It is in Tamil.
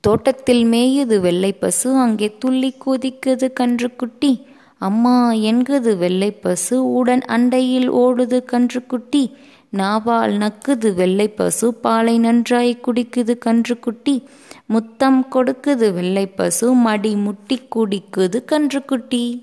தோட்டத்தில் மேயுது வெள்ளை பசு அங்கே துள்ளி குதிக்குது கன்றுக்குட்டி. அம்மா என்குது வெள்ளை பசு உடன் அண்டையில் ஓடுது கன்றுக்குட்டி. நாவால் நக்குது வெள்ளை பசு பாலை நன்றாய் குடிக்குது கன்றுக்குட்டி. முத்தம் கொடுக்குது வெள்ளை பசு மடி முட்டி குடிக்குது கன்றுக்குட்டி.